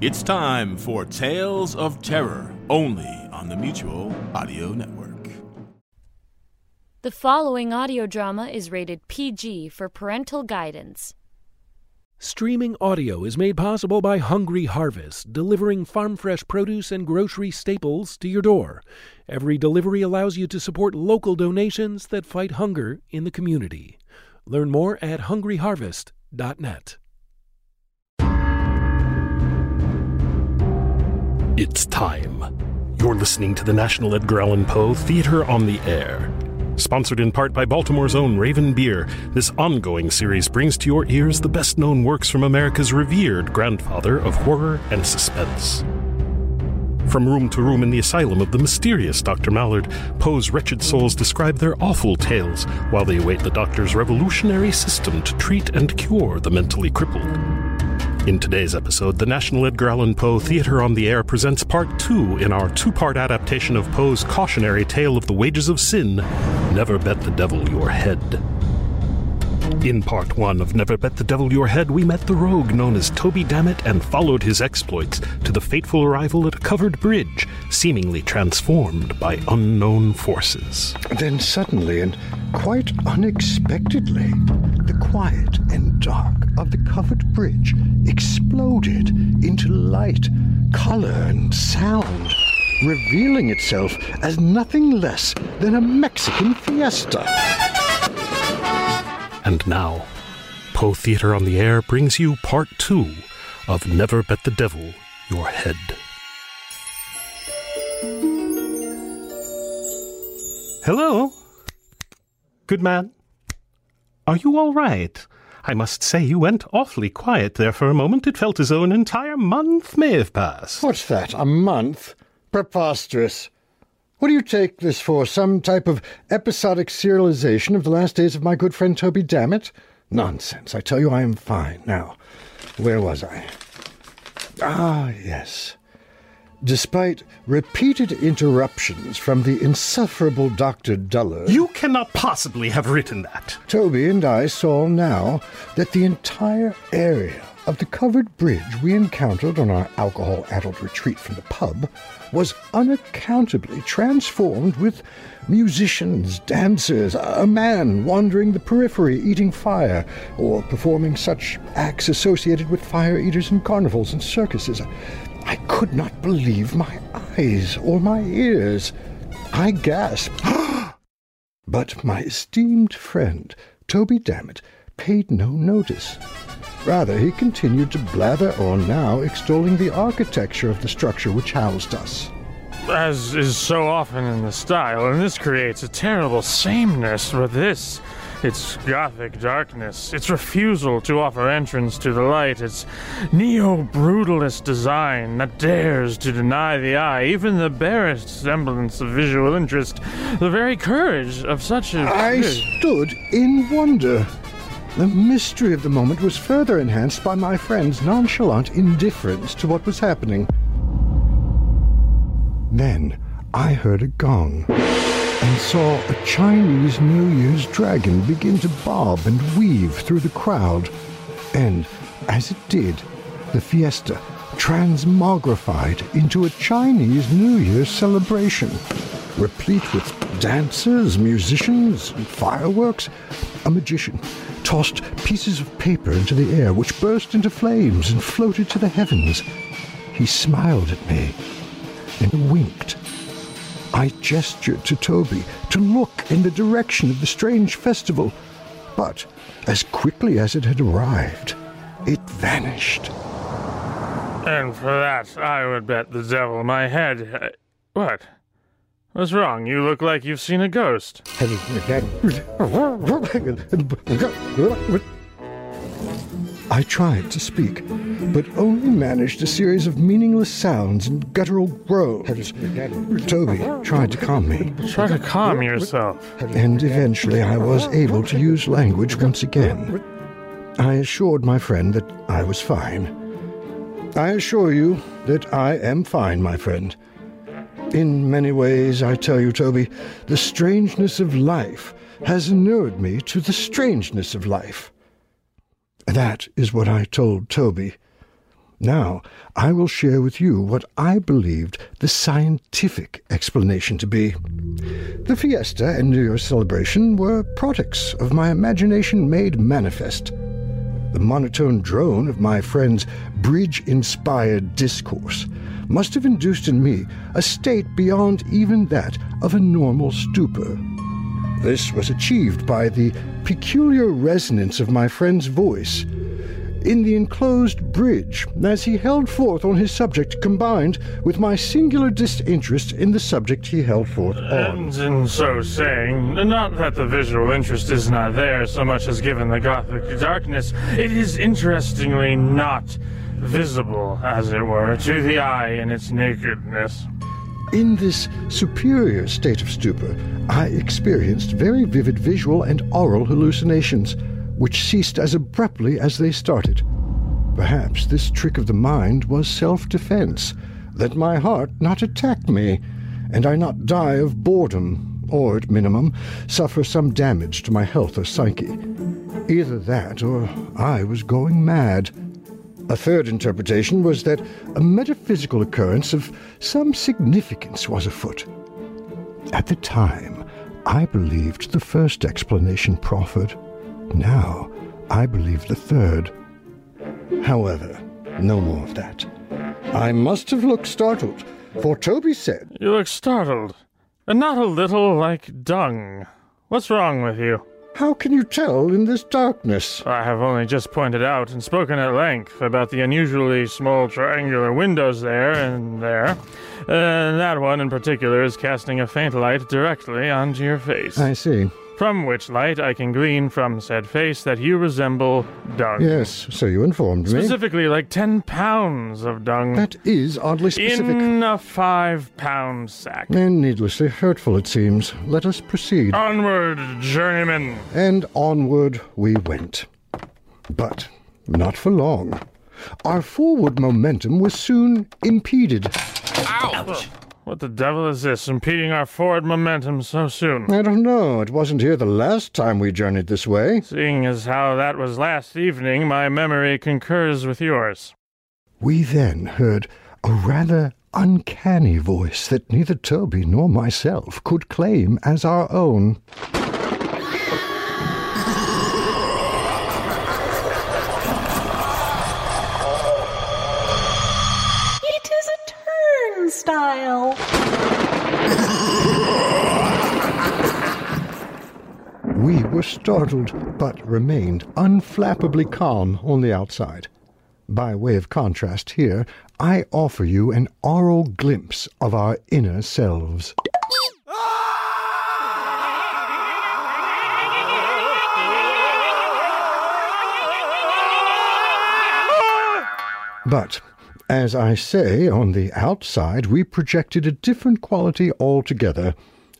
It's time for Tales of Terror, only on the Mutual Audio Network. The following audio drama is rated PG for parental guidance. Streaming audio is made possible by Hungry Harvest, delivering farm fresh produce and grocery staples to your door. Every delivery allows you to support local donations that fight hunger in the community. Learn more at hungryharvest.net. It's time. You're listening to the National Edgar Allan Poe Theater on the Air. Sponsored in part by Baltimore's own Raven Beer, this ongoing series brings to your ears the best known works from America's revered grandfather of horror and suspense. From room to room in the asylum of the mysterious Dr. Maillard, Poe's wretched souls describe their awful tales while they await the doctor's revolutionary system to treat and cure the mentally crippled. In today's episode, the National Edgar Allan Poe Theater on the Air presents part two in our two part adaptation of Poe's cautionary tale of the wages of sin Never Bet the Devil Your Head. In part one of Never Bet the Devil Your Head, we met the rogue known as Toby Dammit and followed his exploits to the fateful arrival at a covered bridge, seemingly transformed by unknown forces. Then suddenly and quite unexpectedly, the quiet and dark of the covered bridge exploded into light, color, and sound, revealing itself as nothing less than a Mexican fiesta. And now, Poe Theater on the Air brings you part two of Never Bet the Devil Your Head. Hello? Good man. Are you all right? I must say you went awfully quiet there for a moment. It felt as though an entire month may have passed. What's that? A month? Preposterous. What do you take this for? Some type of episodic serialization of the last days of my good friend Toby Dammit? Nonsense. I tell you I am fine. Now, where was I? Ah, yes. Despite repeated interruptions from the insufferable Dr. Duller. You cannot possibly have written that. Toby and I saw now that the entire area of the covered bridge we encountered on our alcohol addled retreat from the pub was unaccountably transformed with musicians, dancers, a man wandering the periphery eating fire, or performing such acts associated with fire eaters in carnivals and circuses. I could not believe my eyes or my ears. I gasped. but my esteemed friend, Toby Dammit, paid no notice. Rather, he continued to blather on now, extolling the architecture of the structure which housed us. As is so often in the style, and this creates a terrible sameness with this. Its gothic darkness, its refusal to offer entrance to the light, its neo brutalist design that dares to deny the eye even the barest semblance of visual interest, the very courage of such a. I stood in wonder. The mystery of the moment was further enhanced by my friend's nonchalant indifference to what was happening. Then I heard a gong and saw a Chinese New Year's dragon begin to bob and weave through the crowd. And as it did, the fiesta transmogrified into a Chinese New Year's celebration, replete with dancers, musicians, and fireworks. A magician tossed pieces of paper into the air, which burst into flames and floated to the heavens. He smiled at me and winked. I gestured to Toby to look in the direction of the strange festival, but as quickly as it had arrived, it vanished. And for that, I would bet the devil my head. Uh, What? What's wrong? You look like you've seen a ghost. I tried to speak, but only managed a series of meaningless sounds and guttural groans. Toby tried to calm me. Try to calm yourself. And eventually I was able to use language once again. I assured my friend that I was fine. I assure you that I am fine, my friend. In many ways, I tell you, Toby, the strangeness of life has inured me to the strangeness of life. That is what I told Toby. Now, I will share with you what I believed the scientific explanation to be. The fiesta and New Year's celebration were products of my imagination made manifest. The monotone drone of my friend's bridge inspired discourse must have induced in me a state beyond even that of a normal stupor. This was achieved by the peculiar resonance of my friend's voice in the enclosed bridge as he held forth on his subject combined with my singular disinterest in the subject he held forth on. And in so saying, not that the visual interest is not there so much as given the Gothic darkness, it is interestingly not visible, as it were, to the eye in its nakedness. In this superior state of stupor, I experienced very vivid visual and aural hallucinations, which ceased as abruptly as they started. Perhaps this trick of the mind was self defense, that my heart not attack me, and I not die of boredom, or at minimum, suffer some damage to my health or psyche. Either that, or I was going mad. A third interpretation was that a metaphysical occurrence of some significance was afoot. At the time, I believed the first explanation proffered. Now, I believe the third. However, no more of that. I must have looked startled, for Toby said, You look startled, and not a little like dung. What's wrong with you? How can you tell in this darkness? I have only just pointed out and spoken at length about the unusually small triangular windows there and there. And that one in particular is casting a faint light directly onto your face. I see. From which light I can glean from said face that you resemble dung. Yes, so you informed me. Specifically, like 10 pounds of dung. That is oddly specific. In a five pound sack. And needlessly hurtful, it seems. Let us proceed. Onward, journeyman. And onward we went. But not for long. Our forward momentum was soon impeded. Ouch! What the devil is this, impeding our forward momentum so soon? I don't know. It wasn't here the last time we journeyed this way. Seeing as how that was last evening, my memory concurs with yours. We then heard a rather uncanny voice that neither Toby nor myself could claim as our own. We were startled, but remained unflappably calm on the outside. By way of contrast here, I offer you an aural glimpse of our inner selves. But, as I say, on the outside we projected a different quality altogether,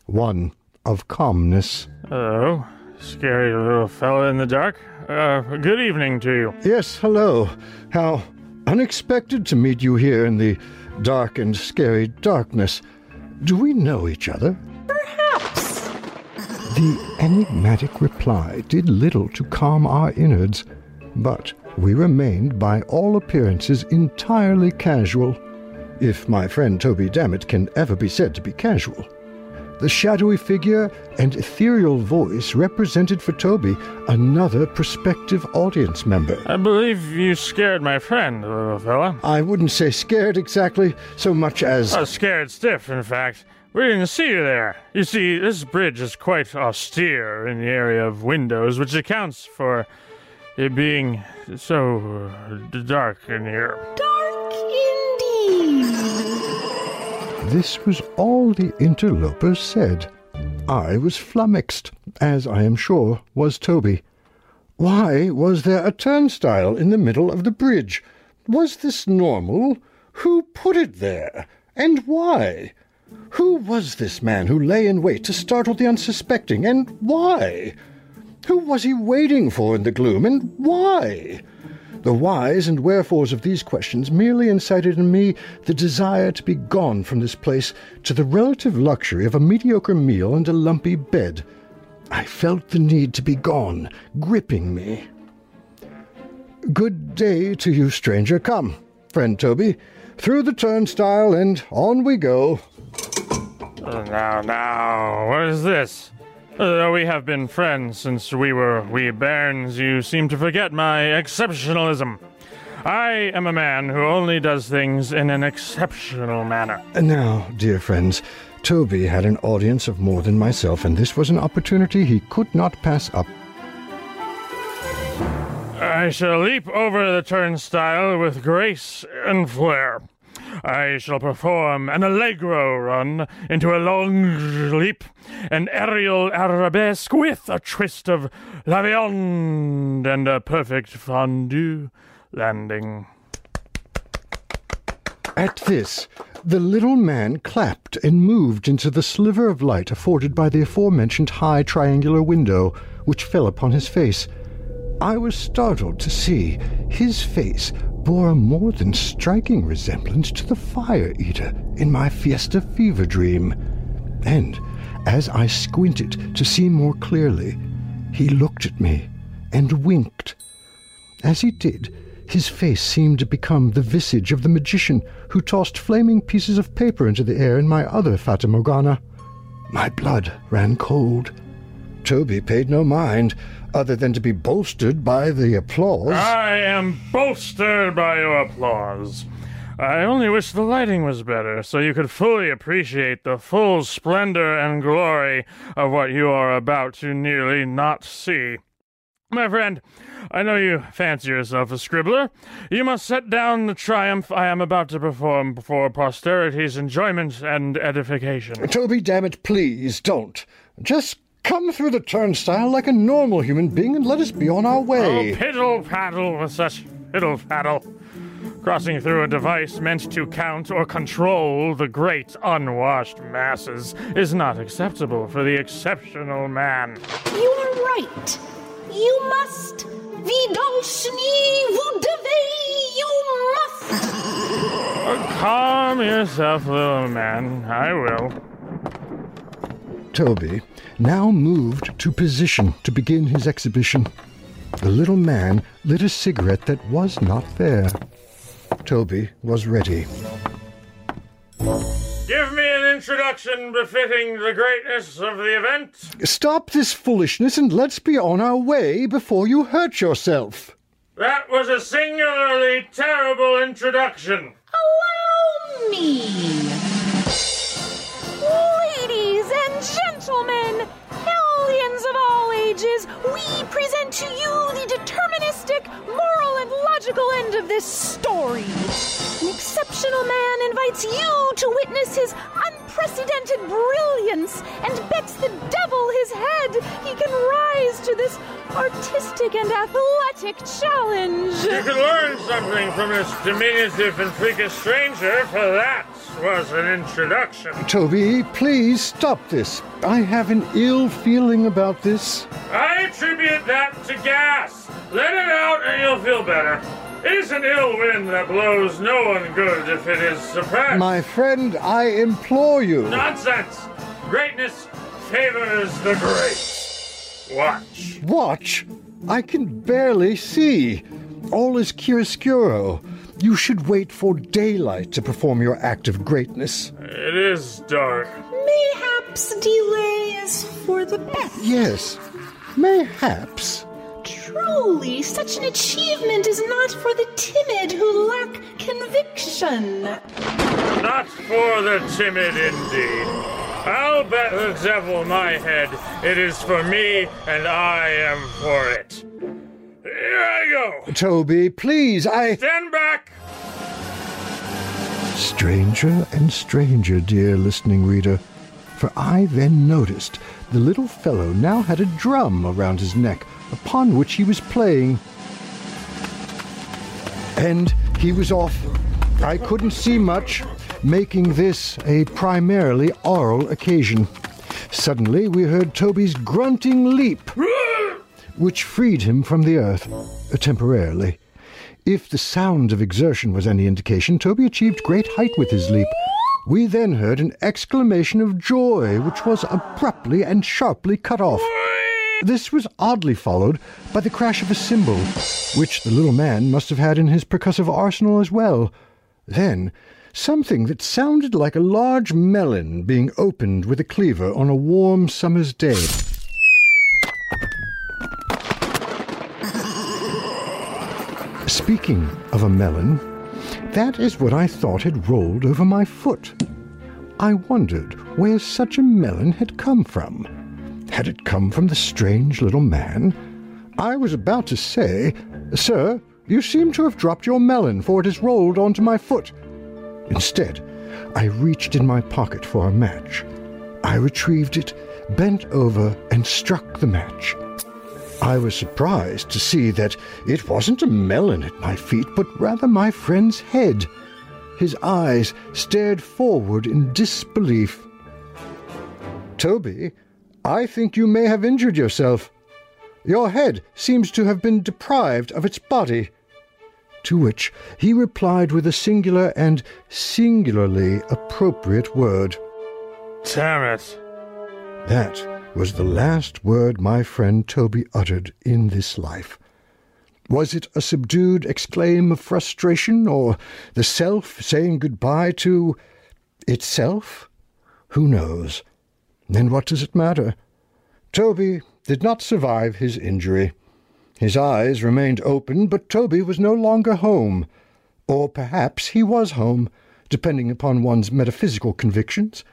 one of calmness. Hello, scary little fella in the dark. Uh, good evening to you. Yes, hello. How unexpected to meet you here in the dark and scary darkness. Do we know each other? Perhaps. The enigmatic reply did little to calm our innards, but we remained by all appearances entirely casual, if my friend Toby Dammit can ever be said to be casual. The shadowy figure and ethereal voice represented for Toby another prospective audience member. I believe you scared my friend, little fella. I wouldn't say scared exactly, so much as. Oh, scared stiff, in fact. We didn't see you there. You see, this bridge is quite austere in the area of windows, which accounts for it being so dark in here. Dark indeed. This was all the interlopers said. I was flummoxed, as I am sure was Toby. Why was there a turnstile in the middle of the bridge? Was this normal? Who put it there? And why? Who was this man who lay in wait to startle the unsuspecting, and why? Who was he waiting for in the gloom, and why? The whys and wherefores of these questions merely incited in me the desire to be gone from this place to the relative luxury of a mediocre meal and a lumpy bed. I felt the need to be gone, gripping me. Good day to you, stranger. Come, friend Toby, through the turnstile and on we go. Uh, now, now, what is this? Though we have been friends since we were wee bairns, you seem to forget my exceptionalism. I am a man who only does things in an exceptional manner. And now, dear friends, Toby had an audience of more than myself, and this was an opportunity he could not pass up. I shall leap over the turnstile with grace and flair. I shall perform an allegro run into a long leap, an aerial arabesque with a twist of la viande and a perfect fondue landing. At this, the little man clapped and moved into the sliver of light afforded by the aforementioned high triangular window, which fell upon his face. I was startled to see his face bore a more than striking resemblance to the fire eater in my fiesta fever dream. And as I squinted to see more clearly, he looked at me and winked. As he did, his face seemed to become the visage of the magician who tossed flaming pieces of paper into the air in my other Fata Morgana. My blood ran cold. Toby paid no mind, other than to be bolstered by the applause. I am bolstered by your applause. I only wish the lighting was better, so you could fully appreciate the full splendor and glory of what you are about to nearly not see. My friend, I know you fancy yourself a scribbler. You must set down the triumph I am about to perform for posterity's enjoyment and edification. Toby, damn it, please don't. Just come through the turnstile like a normal human being and let us be on our way. Oh, piddle paddle with such piddle paddle. Crossing through a device meant to count or control the great unwashed masses is not acceptable for the exceptional man. You are right. You must. Vidalchny Vudeve, you must. Calm yourself, little man. I will. Toby now moved to position to begin his exhibition. The little man lit a cigarette that was not there. Toby was ready. Give me an introduction befitting the greatness of the event. Stop this foolishness and let's be on our way before you hurt yourself. That was a singularly terrible introduction. Allow me. Ladies and gentlemen, aliens of ages, we present to you the deterministic, moral, and logical end of this story. An exceptional man invites you to witness his unprecedented brilliance and bets the devil his head he can rise to this artistic and athletic challenge. You could learn something from this diminutive and freakish stranger, for that was an introduction. Toby, please stop this. I have an ill feeling about this. I attribute that to gas. Let it out and you'll feel better. It is an ill wind that blows no one good if it is suppressed. My friend, I implore you. Nonsense! Greatness favors the great. Watch. Watch? I can barely see. All is chiaroscuro. You should wait for daylight to perform your act of greatness. It is dark. Mayhaps delay is for the best. Yes, mayhaps. Truly, such an achievement is not for the timid who lack conviction. Not for the timid indeed. I'll bet the devil my head it is for me and I am for it. Here I go. Toby, please, I. Stand back. Stranger and stranger, dear listening reader, for I then noticed the little fellow now had a drum around his neck upon which he was playing. And he he was off. I couldn't see much, making this a primarily oral occasion. Suddenly, we heard Toby's grunting leap, which freed him from the earth, uh, temporarily. If the sound of exertion was any indication, Toby achieved great height with his leap. We then heard an exclamation of joy, which was abruptly and sharply cut off. This was oddly followed by the crash of a cymbal, which the little man must have had in his percussive arsenal as well. Then, something that sounded like a large melon being opened with a cleaver on a warm summer's day. Speaking of a melon, that is what I thought had rolled over my foot. I wondered where such a melon had come from. Had it come from the strange little man? I was about to say, Sir, you seem to have dropped your melon, for it has rolled onto my foot. Instead, I reached in my pocket for a match. I retrieved it, bent over, and struck the match. I was surprised to see that it wasn't a melon at my feet, but rather my friend's head. His eyes stared forward in disbelief. Toby, I think you may have injured yourself. Your head seems to have been deprived of its body. To which he replied with a singular and singularly appropriate word. Damn it. That was the last word my friend Toby uttered in this life. Was it a subdued exclaim of frustration, or the self saying goodbye to itself? Who knows? Then what does it matter? Toby did not survive his injury. His eyes remained open, but Toby was no longer home. Or perhaps he was home, depending upon one's metaphysical convictions.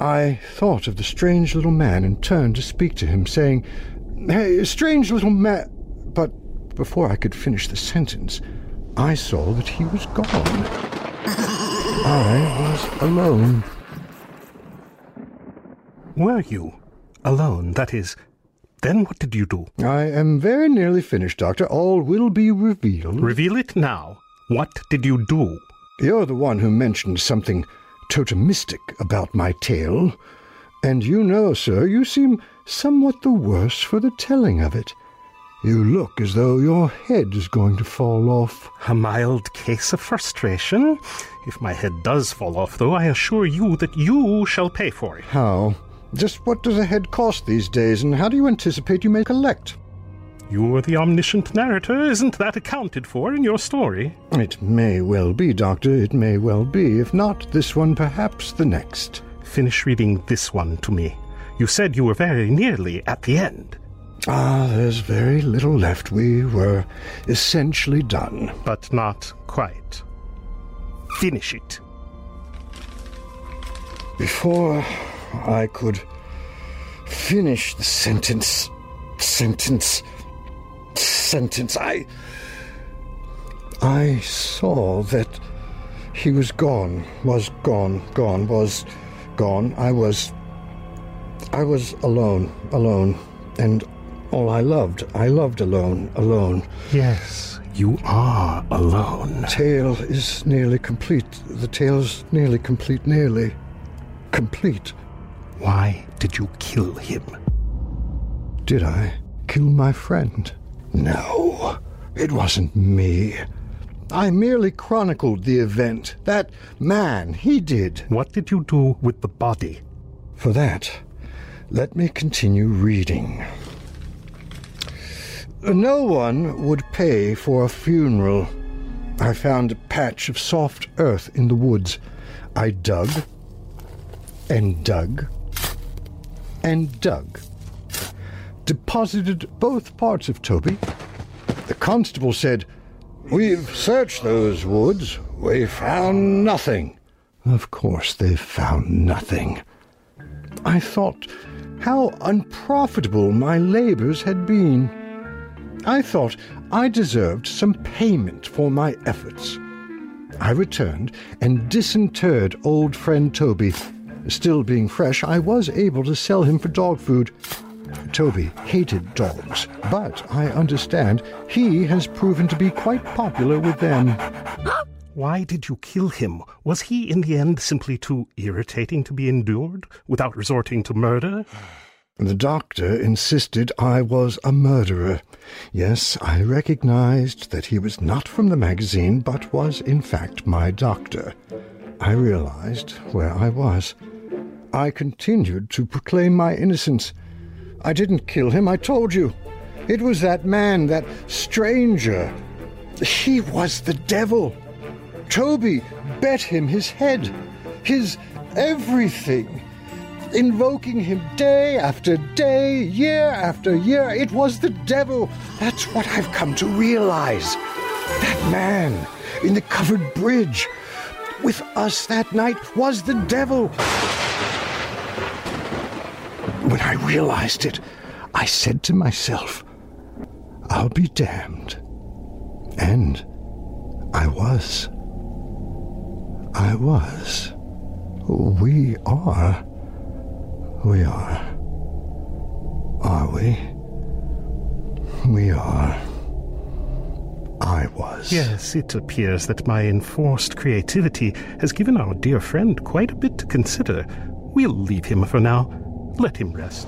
I thought of the strange little man and turned to speak to him, saying, Hey, strange little man. But before I could finish the sentence, I saw that he was gone. I was alone. Were you alone? That is, then what did you do? I am very nearly finished, Doctor. All will be revealed. Reveal it now. What did you do? You're the one who mentioned something totemistic about my tale. And you know, sir, you seem somewhat the worse for the telling of it. You look as though your head is going to fall off. A mild case of frustration. If my head does fall off, though, I assure you that you shall pay for it. How? Just what does a head cost these days, and how do you anticipate you may collect? You're the omniscient narrator. Isn't that accounted for in your story? It may well be, Doctor. It may well be. If not this one, perhaps the next. Finish reading this one to me. You said you were very nearly at the end. Ah, there's very little left. We were essentially done. But not quite. Finish it. Before I could finish the sentence, sentence, sentence, I. I saw that he was gone, was gone, gone, was gone. I was. I was alone, alone, and all I loved, I loved alone, alone. Yes, you are alone. Tale is nearly complete. The tale's nearly complete, nearly complete. Why did you kill him? Did I kill my friend? No, it wasn't me. I merely chronicled the event. That man, he did. What did you do with the body? For that, let me continue reading. No one would pay for a funeral. I found a patch of soft earth in the woods. I dug and dug and dug. Deposited both parts of Toby. The constable said, We've searched those woods. We found nothing. Of course, they found nothing. I thought how unprofitable my labors had been. I thought I deserved some payment for my efforts. I returned and disinterred old friend Toby. Still being fresh, I was able to sell him for dog food. Toby hated dogs, but I understand he has proven to be quite popular with them. Why did you kill him? Was he, in the end, simply too irritating to be endured without resorting to murder? The doctor insisted I was a murderer. Yes, I recognized that he was not from the magazine, but was in fact my doctor. I realized where I was. I continued to proclaim my innocence. I didn't kill him, I told you. It was that man, that stranger. He was the devil. Toby bet him his head, his everything, invoking him day after day, year after year. It was the devil. That's what I've come to realize. That man in the covered bridge with us that night was the devil. When I realized it, I said to myself, I'll be damned. And I was. I was. We are. We are. Are we? We are. I was. Yes, it appears that my enforced creativity has given our dear friend quite a bit to consider. We'll leave him for now. Let him rest.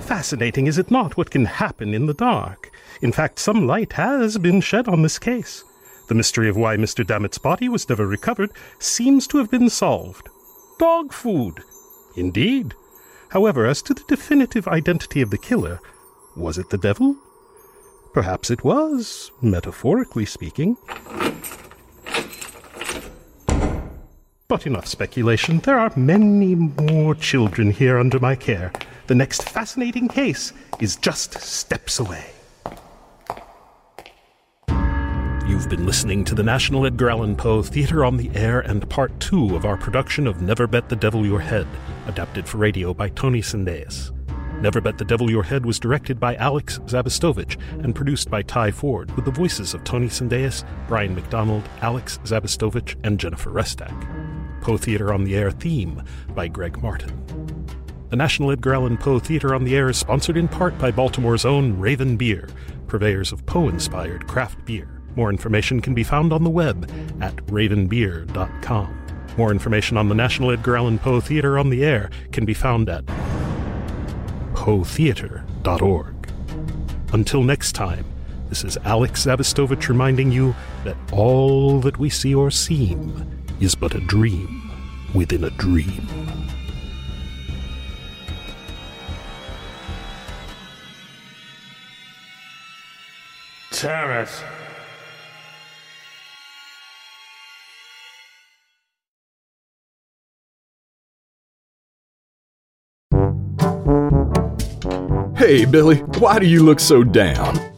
Fascinating, is it not, what can happen in the dark? In fact, some light has been shed on this case. The mystery of why Mr. Dammit's body was never recovered seems to have been solved. Dog food. Indeed. However, as to the definitive identity of the killer, was it the devil? Perhaps it was, metaphorically speaking. But enough speculation. There are many more children here under my care. The next fascinating case is just steps away. You've been listening to the National Edgar Allan Poe Theatre on the Air and Part 2 of our production of Never Bet the Devil Your Head, adapted for radio by Tony Tsendeas. Never Bet the Devil Your Head was directed by Alex Zavistovich and produced by Ty Ford, with the voices of Tony Tsendeas, Brian McDonald, Alex Zavistovich, and Jennifer Restak. Poe Theatre on the Air theme by Greg Martin. The National Edgar Allan Poe Theatre on the Air is sponsored in part by Baltimore's own Raven Beer, purveyors of Poe inspired craft beer. More information can be found on the web at ravenbeer.com. More information on the National Edgar Allan Poe Theatre on the Air can be found at poetheater.org. Until next time, this is Alex Zavistovich reminding you that all that we see or seem is but a dream within a dream. Damn it. Hey, Billy, why do you look so down?